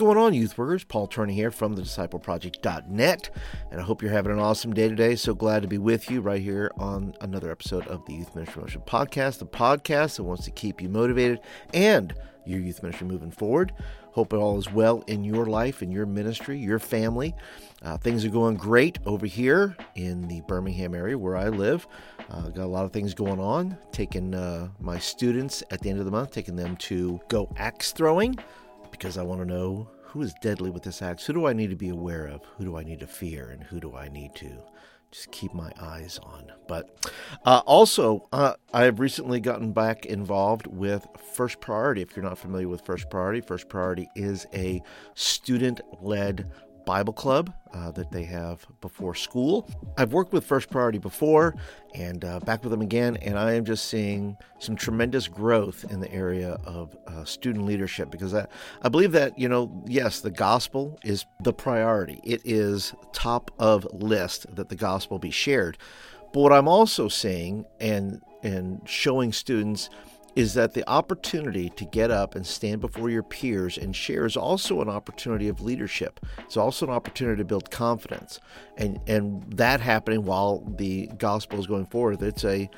going on, youth workers? Paul Turner here from the discipleproject.net, and I hope you're having an awesome day today. So glad to be with you right here on another episode of the Youth Ministry Motion Podcast, the podcast that wants to keep you motivated and your youth ministry moving forward. Hope it all is well in your life, in your ministry, your family. Uh, things are going great over here in the Birmingham area where I live. Uh, got a lot of things going on. Taking uh, my students at the end of the month, taking them to go axe throwing because I want to know who is deadly with this axe. Who do I need to be aware of? Who do I need to fear? And who do I need to just keep my eyes on? But uh, also, uh, I've recently gotten back involved with First Priority. If you're not familiar with First Priority, First Priority is a student led Bible Club uh, that they have before school. I've worked with First Priority before and uh, back with them again, and I am just seeing some tremendous growth in the area of uh, student leadership because I, I believe that, you know, yes, the gospel is the priority. It is top of list that the gospel be shared. But what I'm also seeing and and showing students is that the opportunity to get up and stand before your peers and share is also an opportunity of leadership. It's also an opportunity to build confidence, and and that happening while the gospel is going forward. It's a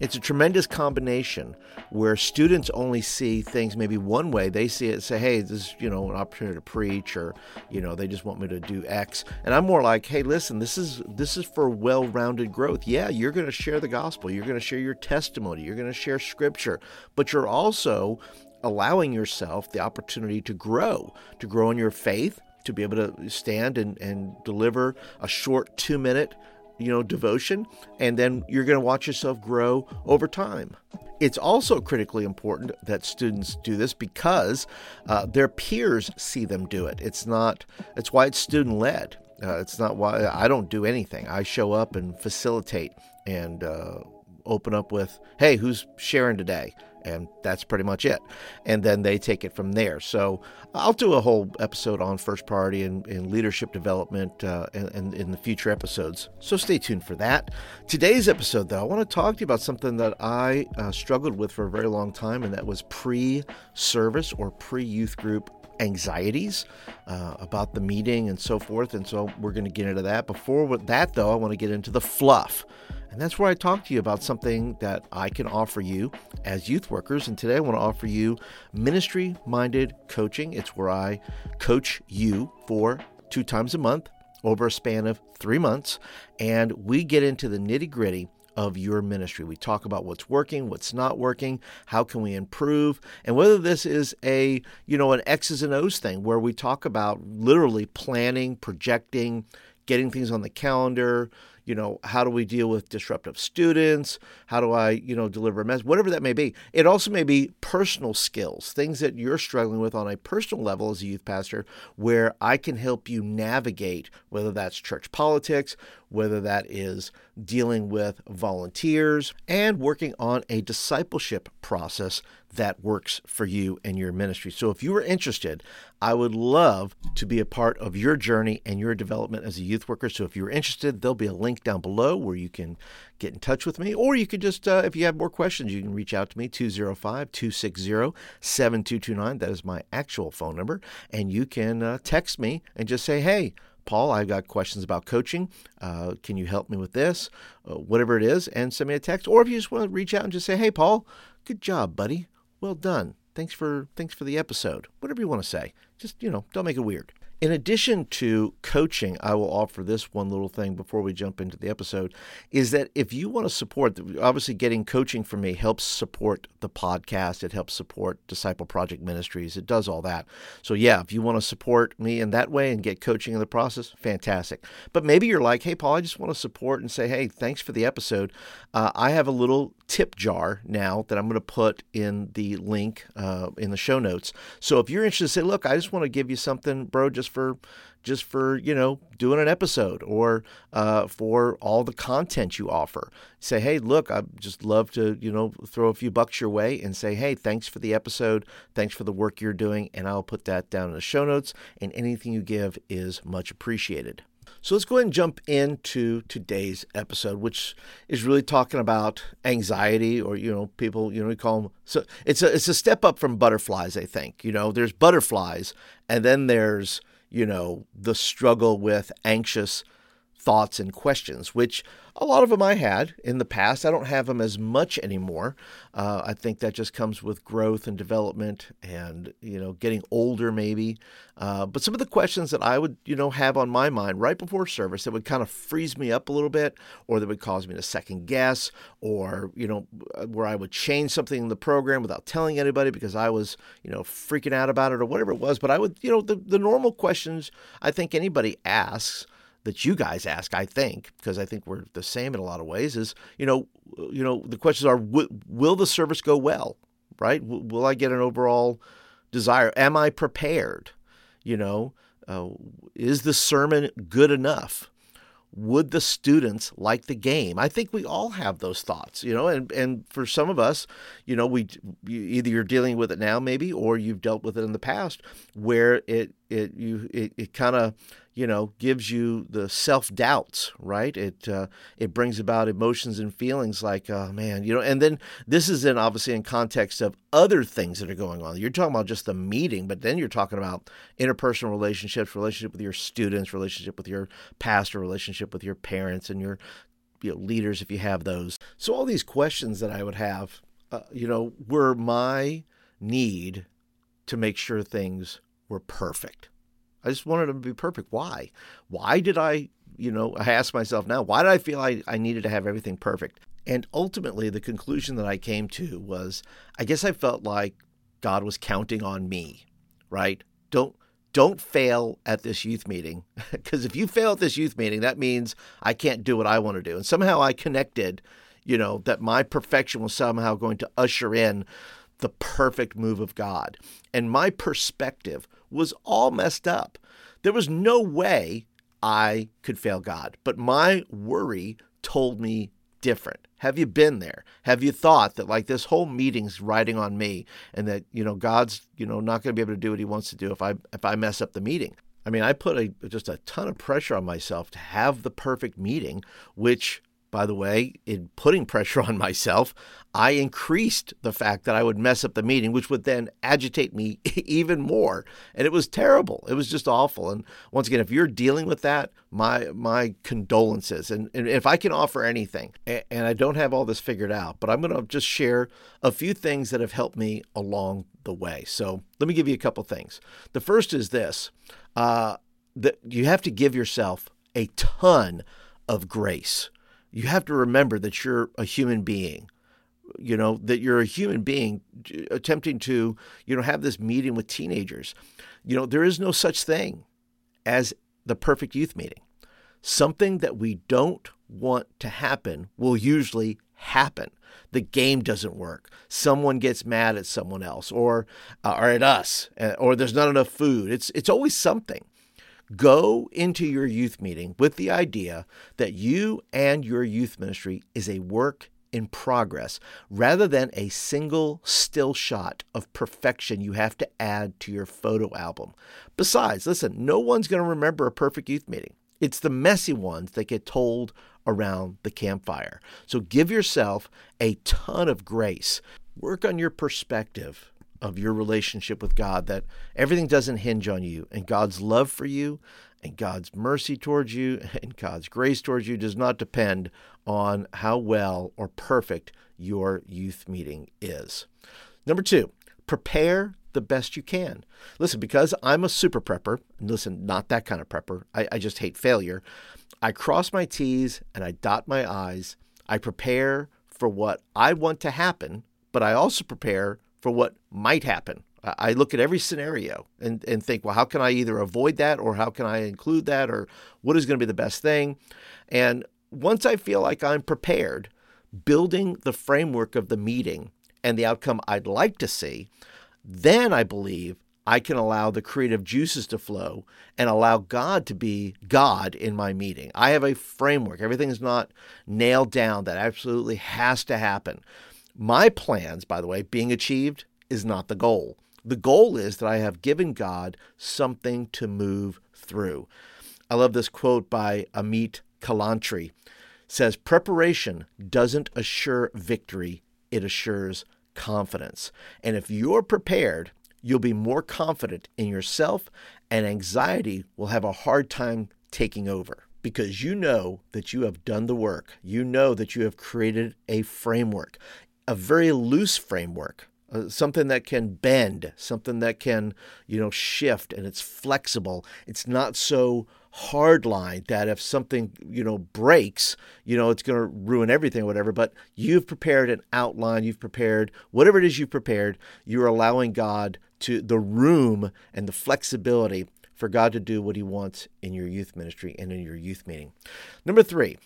it's a tremendous combination where students only see things maybe one way. They see it say, "Hey, this is you know an opportunity to preach," or you know they just want me to do X, and I'm more like, "Hey, listen, this is this is for well-rounded growth. Yeah, you're going to share the gospel. You're going to share your testimony. You're going to share scripture." But you're also allowing yourself the opportunity to grow, to grow in your faith, to be able to stand and, and deliver a short two minute you know devotion and then you're going to watch yourself grow over time. It's also critically important that students do this because uh, their peers see them do it. It's not it's why it's student led uh, it's not why i don't do anything. I show up and facilitate and uh, open up with hey who's sharing today and that's pretty much it. And then they take it from there. So I'll do a whole episode on first priority and, and leadership development uh, in, in the future episodes. So stay tuned for that. Today's episode, though, I want to talk to you about something that I uh, struggled with for a very long time, and that was pre service or pre youth group anxieties uh, about the meeting and so forth. And so we're going to get into that. Before that, though, I want to get into the fluff. And that's where I talk to you about something that I can offer you as youth workers. And today I want to offer you ministry minded coaching. It's where I coach you for two times a month over a span of three months. And we get into the nitty gritty of your ministry. We talk about what's working, what's not working, how can we improve, and whether this is a, you know, an X's and O's thing where we talk about literally planning, projecting, getting things on the calendar, you know, how do we deal with disruptive students? How do I, you know, deliver a message? Whatever that may be. It also may be personal skills, things that you're struggling with on a personal level as a youth pastor, where I can help you navigate, whether that's church politics, whether that is dealing with volunteers and working on a discipleship process that works for you and your ministry. So, if you are interested, I would love to be a part of your journey and your development as a youth worker. So, if you're interested, there'll be a link down below where you can get in touch with me, or you could just, uh, if you have more questions, you can reach out to me 205 260 7229. That is my actual phone number. And you can uh, text me and just say, hey, Paul, I've got questions about coaching. Uh, can you help me with this? Uh, whatever it is, and send me a text. Or if you just want to reach out and just say, hey, Paul, good job, buddy. Well done. Thanks for thanks for the episode. Whatever you want to say. Just, you know, don't make it weird. In addition to coaching, I will offer this one little thing before we jump into the episode is that if you want to support, obviously, getting coaching from me helps support the podcast. It helps support Disciple Project Ministries. It does all that. So, yeah, if you want to support me in that way and get coaching in the process, fantastic. But maybe you're like, hey, Paul, I just want to support and say, hey, thanks for the episode. Uh, I have a little tip jar now that I'm going to put in the link uh, in the show notes. So, if you're interested, say, look, I just want to give you something, bro, just for just for you know doing an episode or uh, for all the content you offer say hey look i just love to you know throw a few bucks your way and say hey thanks for the episode thanks for the work you're doing and i'll put that down in the show notes and anything you give is much appreciated So let's go ahead and jump into today's episode, which is really talking about anxiety, or you know, people you know we call them. So it's a it's a step up from butterflies. I think you know there's butterflies, and then there's you know the struggle with anxious thoughts and questions, which a lot of them I had in the past. I don't have them as much anymore. Uh, I think that just comes with growth and development and, you know, getting older maybe. Uh, but some of the questions that I would, you know, have on my mind right before service that would kind of freeze me up a little bit or that would cause me to second guess or, you know, where I would change something in the program without telling anybody because I was, you know, freaking out about it or whatever it was. But I would, you know, the, the normal questions I think anybody asks that you guys ask, I think, because I think we're the same in a lot of ways, is you know, you know, the questions are: w- Will the service go well? Right? W- will I get an overall desire? Am I prepared? You know, uh, is the sermon good enough? Would the students like the game? I think we all have those thoughts, you know, and, and for some of us, you know, we you, either you're dealing with it now, maybe, or you've dealt with it in the past, where it it you it, it kind of you know gives you the self doubts right? It uh, it brings about emotions and feelings like oh man you know and then this is in obviously in context of other things that are going on. You're talking about just the meeting but then you're talking about interpersonal relationships relationship with your students relationship with your pastor relationship with your parents and your you know, leaders if you have those. So all these questions that i would have uh, you know were my need to make sure things were perfect I just wanted them to be perfect. Why? Why did I, you know, I ask myself now, why did I feel I, I needed to have everything perfect? And ultimately, the conclusion that I came to was I guess I felt like God was counting on me, right? Don't don't fail at this youth meeting because if you fail at this youth meeting that means i can't do what i want to do and somehow i connected you know that my perfection was somehow going to usher in the perfect move of god and my perspective was all messed up. There was no way I could fail God, but my worry told me different. Have you been there? Have you thought that like this whole meeting's riding on me and that, you know, God's, you know, not going to be able to do what he wants to do if I if I mess up the meeting? I mean, I put a, just a ton of pressure on myself to have the perfect meeting, which by the way, in putting pressure on myself, I increased the fact that I would mess up the meeting, which would then agitate me even more. And it was terrible. It was just awful. And once again, if you're dealing with that, my my condolences. And, and if I can offer anything, and I don't have all this figured out, but I'm going to just share a few things that have helped me along the way. So let me give you a couple things. The first is this: uh, that you have to give yourself a ton of grace you have to remember that you're a human being you know that you're a human being attempting to you know have this meeting with teenagers. You know there is no such thing as the perfect youth meeting. Something that we don't want to happen will usually happen. The game doesn't work. Someone gets mad at someone else or uh, or at us uh, or there's not enough food. It's it's always something Go into your youth meeting with the idea that you and your youth ministry is a work in progress rather than a single still shot of perfection you have to add to your photo album. Besides, listen, no one's going to remember a perfect youth meeting. It's the messy ones that get told around the campfire. So give yourself a ton of grace. Work on your perspective of your relationship with God that everything doesn't hinge on you and God's love for you and God's mercy towards you and God's grace towards you does not depend on how well or perfect your youth meeting is. Number two, prepare the best you can. Listen, because I'm a super prepper, listen, not that kind of prepper, I, I just hate failure. I cross my T's and I dot my I's. I prepare for what I want to happen, but I also prepare for what might happen. I look at every scenario and, and think, well, how can I either avoid that or how can I include that or what is going to be the best thing? And once I feel like I'm prepared, building the framework of the meeting and the outcome I'd like to see, then I believe I can allow the creative juices to flow and allow God to be God in my meeting. I have a framework. Everything is not nailed down that absolutely has to happen. My plans, by the way, being achieved is not the goal. The goal is that I have given God something to move through. I love this quote by Amit Kalantri. It says preparation doesn't assure victory, it assures confidence. And if you're prepared, you'll be more confident in yourself and anxiety will have a hard time taking over because you know that you have done the work. You know that you have created a framework, a very loose framework, uh, something that can bend, something that can, you know, shift and it's flexible. It's not so hard line that if something, you know, breaks, you know, it's going to ruin everything or whatever, but you've prepared an outline, you've prepared whatever it is you've prepared, you're allowing God to the room and the flexibility for God to do what He wants in your youth ministry and in your youth meeting. Number three,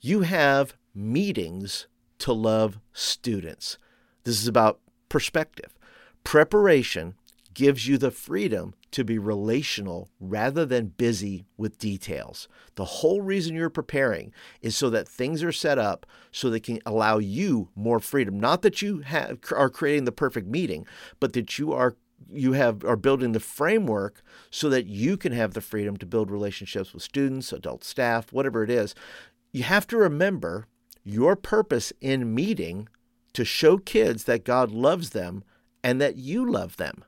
you have meetings to love students. This is about perspective. Preparation gives you the freedom to be relational rather than busy with details. The whole reason you're preparing is so that things are set up so they can allow you more freedom. Not that you have, are creating the perfect meeting, but that you are you have are building the framework so that you can have the freedom to build relationships with students, adult staff, whatever it is. You have to remember your purpose in meeting to show kids that God loves them and that you love them.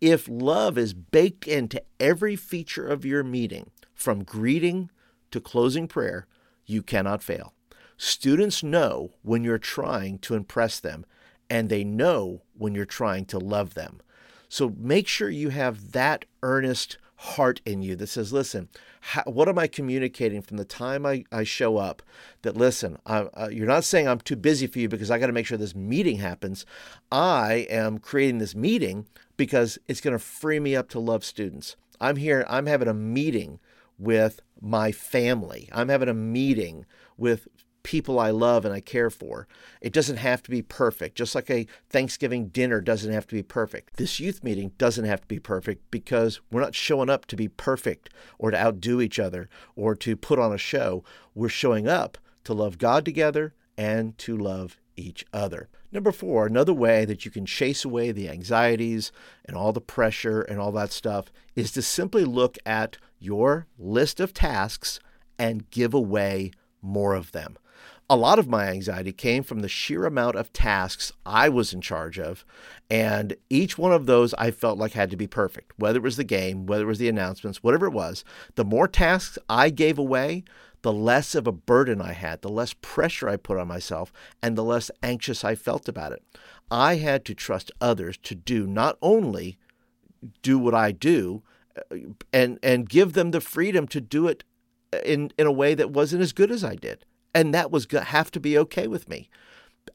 If love is baked into every feature of your meeting, from greeting to closing prayer, you cannot fail. Students know when you're trying to impress them, and they know when you're trying to love them. So make sure you have that earnest heart in you that says, listen, how, what am I communicating from the time I, I show up? That, listen, uh, you're not saying I'm too busy for you because I got to make sure this meeting happens. I am creating this meeting because it's going to free me up to love students. I'm here, I'm having a meeting with my family, I'm having a meeting with people I love and I care for. It doesn't have to be perfect, just like a Thanksgiving dinner doesn't have to be perfect. This youth meeting doesn't have to be perfect because we're not showing up to be perfect or to outdo each other or to put on a show. We're showing up to love God together and to love each other. Number four, another way that you can chase away the anxieties and all the pressure and all that stuff is to simply look at your list of tasks and give away more of them a lot of my anxiety came from the sheer amount of tasks I was in charge of. And each one of those I felt like had to be perfect, whether it was the game, whether it was the announcements, whatever it was. The more tasks I gave away, the less of a burden I had, the less pressure I put on myself, and the less anxious I felt about it. I had to trust others to do not only do what I do, uh, and and give them the freedom to do it in in a way that wasn't as good as I did and that was going to have to be okay with me.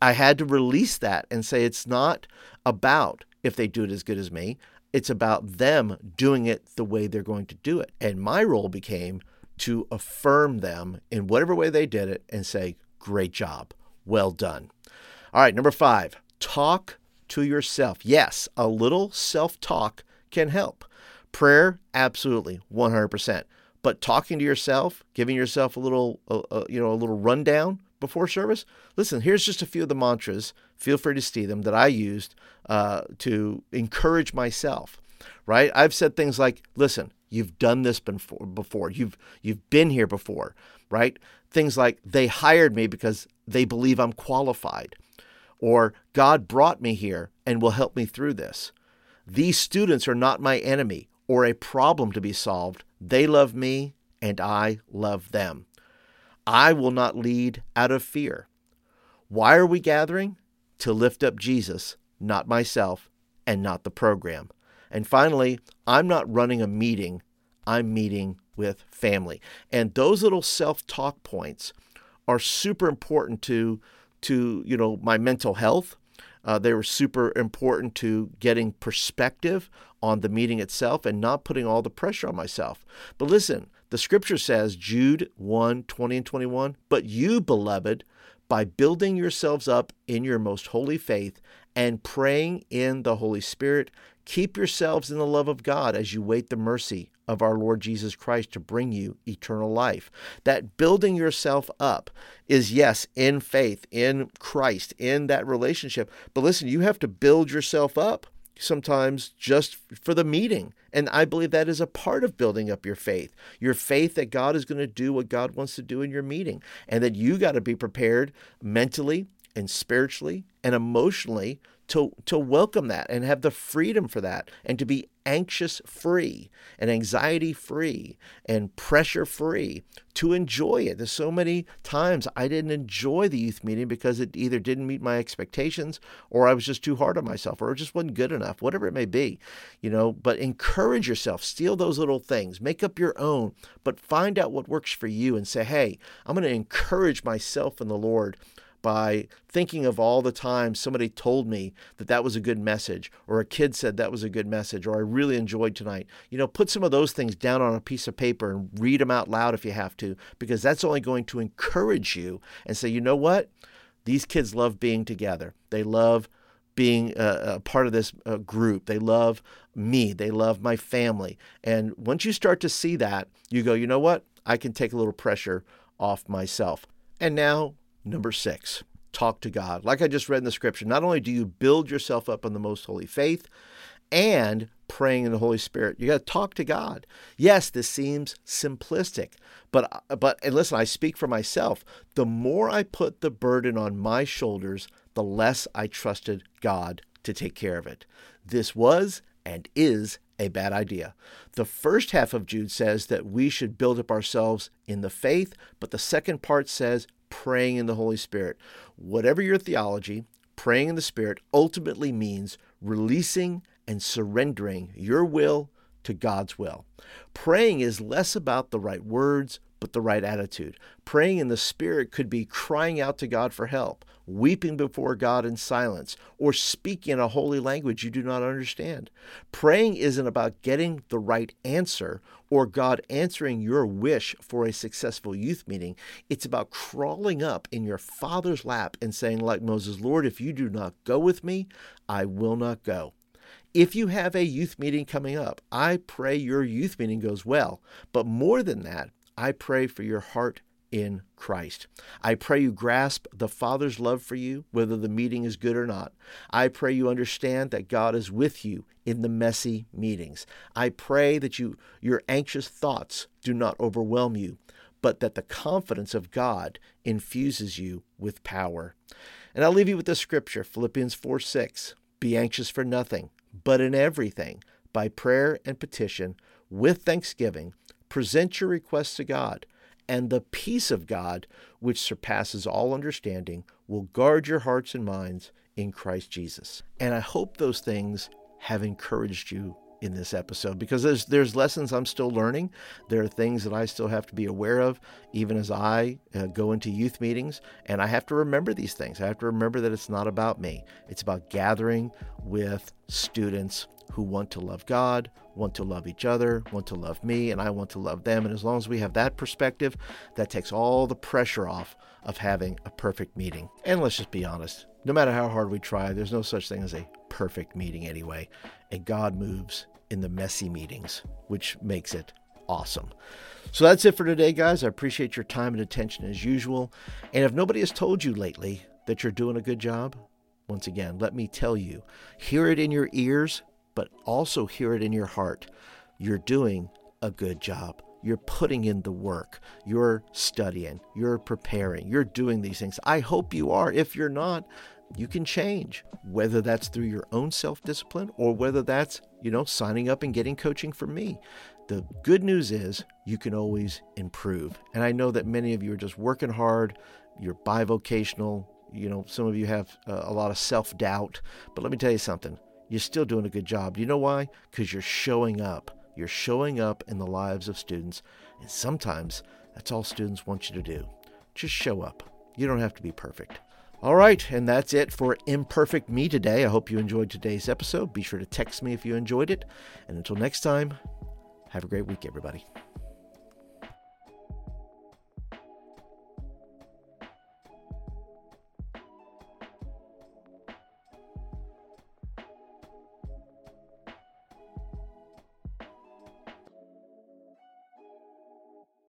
I had to release that and say it's not about if they do it as good as me. It's about them doing it the way they're going to do it. And my role became to affirm them in whatever way they did it and say, great job. Well done. All right, number five, talk to yourself. Yes, a little self talk can help. Prayer, absolutely, 100%. But talking to yourself, giving yourself a little, you know, a little rundown before service. Listen, here's just a few of the mantras. Feel free to see them that I used uh, to encourage myself. Right? I've said things like, "Listen, you've done this before. Before you've you've been here before." Right? Things like, "They hired me because they believe I'm qualified," or "God brought me here and will help me through this." These students are not my enemy or a problem to be solved. They love me and I love them. I will not lead out of fear. Why are we gathering? To lift up Jesus, not myself, and not the program. And finally, I'm not running a meeting, I'm meeting with family. And those little self-talk points are super important to to, you know, my mental health, uh, they were super important to getting perspective on the meeting itself and not putting all the pressure on myself. But listen, the scripture says, Jude 1 20 and 21, but you, beloved, by building yourselves up in your most holy faith and praying in the Holy Spirit, keep yourselves in the love of God as you wait the mercy of our Lord Jesus Christ to bring you eternal life. That building yourself up is, yes, in faith, in Christ, in that relationship. But listen, you have to build yourself up sometimes just for the meeting. And I believe that is a part of building up your faith. Your faith that God is going to do what God wants to do in your meeting and that you got to be prepared mentally and spiritually and emotionally to, to welcome that and have the freedom for that and to be anxious free and anxiety free and pressure free to enjoy it. There's so many times I didn't enjoy the youth meeting because it either didn't meet my expectations or I was just too hard on myself or it just wasn't good enough, whatever it may be, you know. But encourage yourself, steal those little things, make up your own, but find out what works for you and say, hey, I'm going to encourage myself in the Lord by thinking of all the times somebody told me that that was a good message, or a kid said that was a good message, or I really enjoyed tonight. You know, put some of those things down on a piece of paper and read them out loud if you have to, because that's only going to encourage you and say, you know what? These kids love being together. They love being a, a, part of this uh, group. They love me. They love my family. And once you start to see that, you go, you know what? I can take a little pressure off myself. And now Number six, talk to God. Like I just read in the scripture, not only do you build yourself up on the most holy faith and praying in the Holy Spirit, you got to talk to God. Yes, this seems simplistic, but but and listen, I speak for myself. The more I put the burden on my shoulders, the less I trusted God to take care of it. This was and is a bad idea. The first half of Jude says that we should build up ourselves in the faith, but the second part says praying in the Holy Spirit. Whatever your theology, praying in the Spirit ultimately means releasing and surrendering your will to God's will. Praying is less about the right words, but the right attitude. Praying in the Spirit could be crying out to God for help, weeping before God in silence, or speaking in a holy language you do not understand. Praying isn't about getting the right answer or God answering your wish for a successful youth meeting. It's about crawling up in your Father's lap and saying, like Moses, Lord, if you do not go with me, I will not go. If you have a youth meeting coming up, I pray your youth meeting goes well. But more than that, I pray for your heart in Christ. I pray you grasp the Father's love for you, whether the meeting is good or not. I pray you understand that God is with you in the messy meetings. I pray that you your anxious thoughts do not overwhelm you, but that the confidence of God infuses you with power. And I'll leave you with the scripture, Philippians 4 6. Be anxious for nothing, but in everything, by prayer and petition, with thanksgiving Present your requests to God, and the peace of God, which surpasses all understanding, will guard your hearts and minds in Christ Jesus. And I hope those things have encouraged you in this episode because there's there's lessons I'm still learning. There are things that I still have to be aware of, even as I uh, go into youth meetings, and I have to remember these things. I have to remember that it's not about me. It's about gathering with students who want to love God, want to love each other, want to love me, and I want to love them. And as long as we have that perspective, that takes all the pressure off of having a perfect meeting. And let's just be honest no matter how hard we try, there's no such thing as a perfect meeting anyway. And God moves in the messy meetings, which makes it awesome. So that's it for today, guys. I appreciate your time and attention as usual. And if nobody has told you lately that you're doing a good job, once again, let me tell you hear it in your ears but also hear it in your heart. You're doing a good job. You're putting in the work. You're studying. You're preparing. You're doing these things. I hope you are. If you're not, you can change, whether that's through your own self discipline or whether that's, you know, signing up and getting coaching from me. The good news is you can always improve. And I know that many of you are just working hard, you're bivocational, you know, some of you have uh, a lot of self doubt. But let me tell you something you're still doing a good job. You know why? Because you're showing up. You're showing up in the lives of students. And sometimes that's all students want you to do. Just show up. You don't have to be perfect. All right, and that's it for Imperfect Me today. I hope you enjoyed today's episode. Be sure to text me if you enjoyed it. And until next time, have a great week, everybody.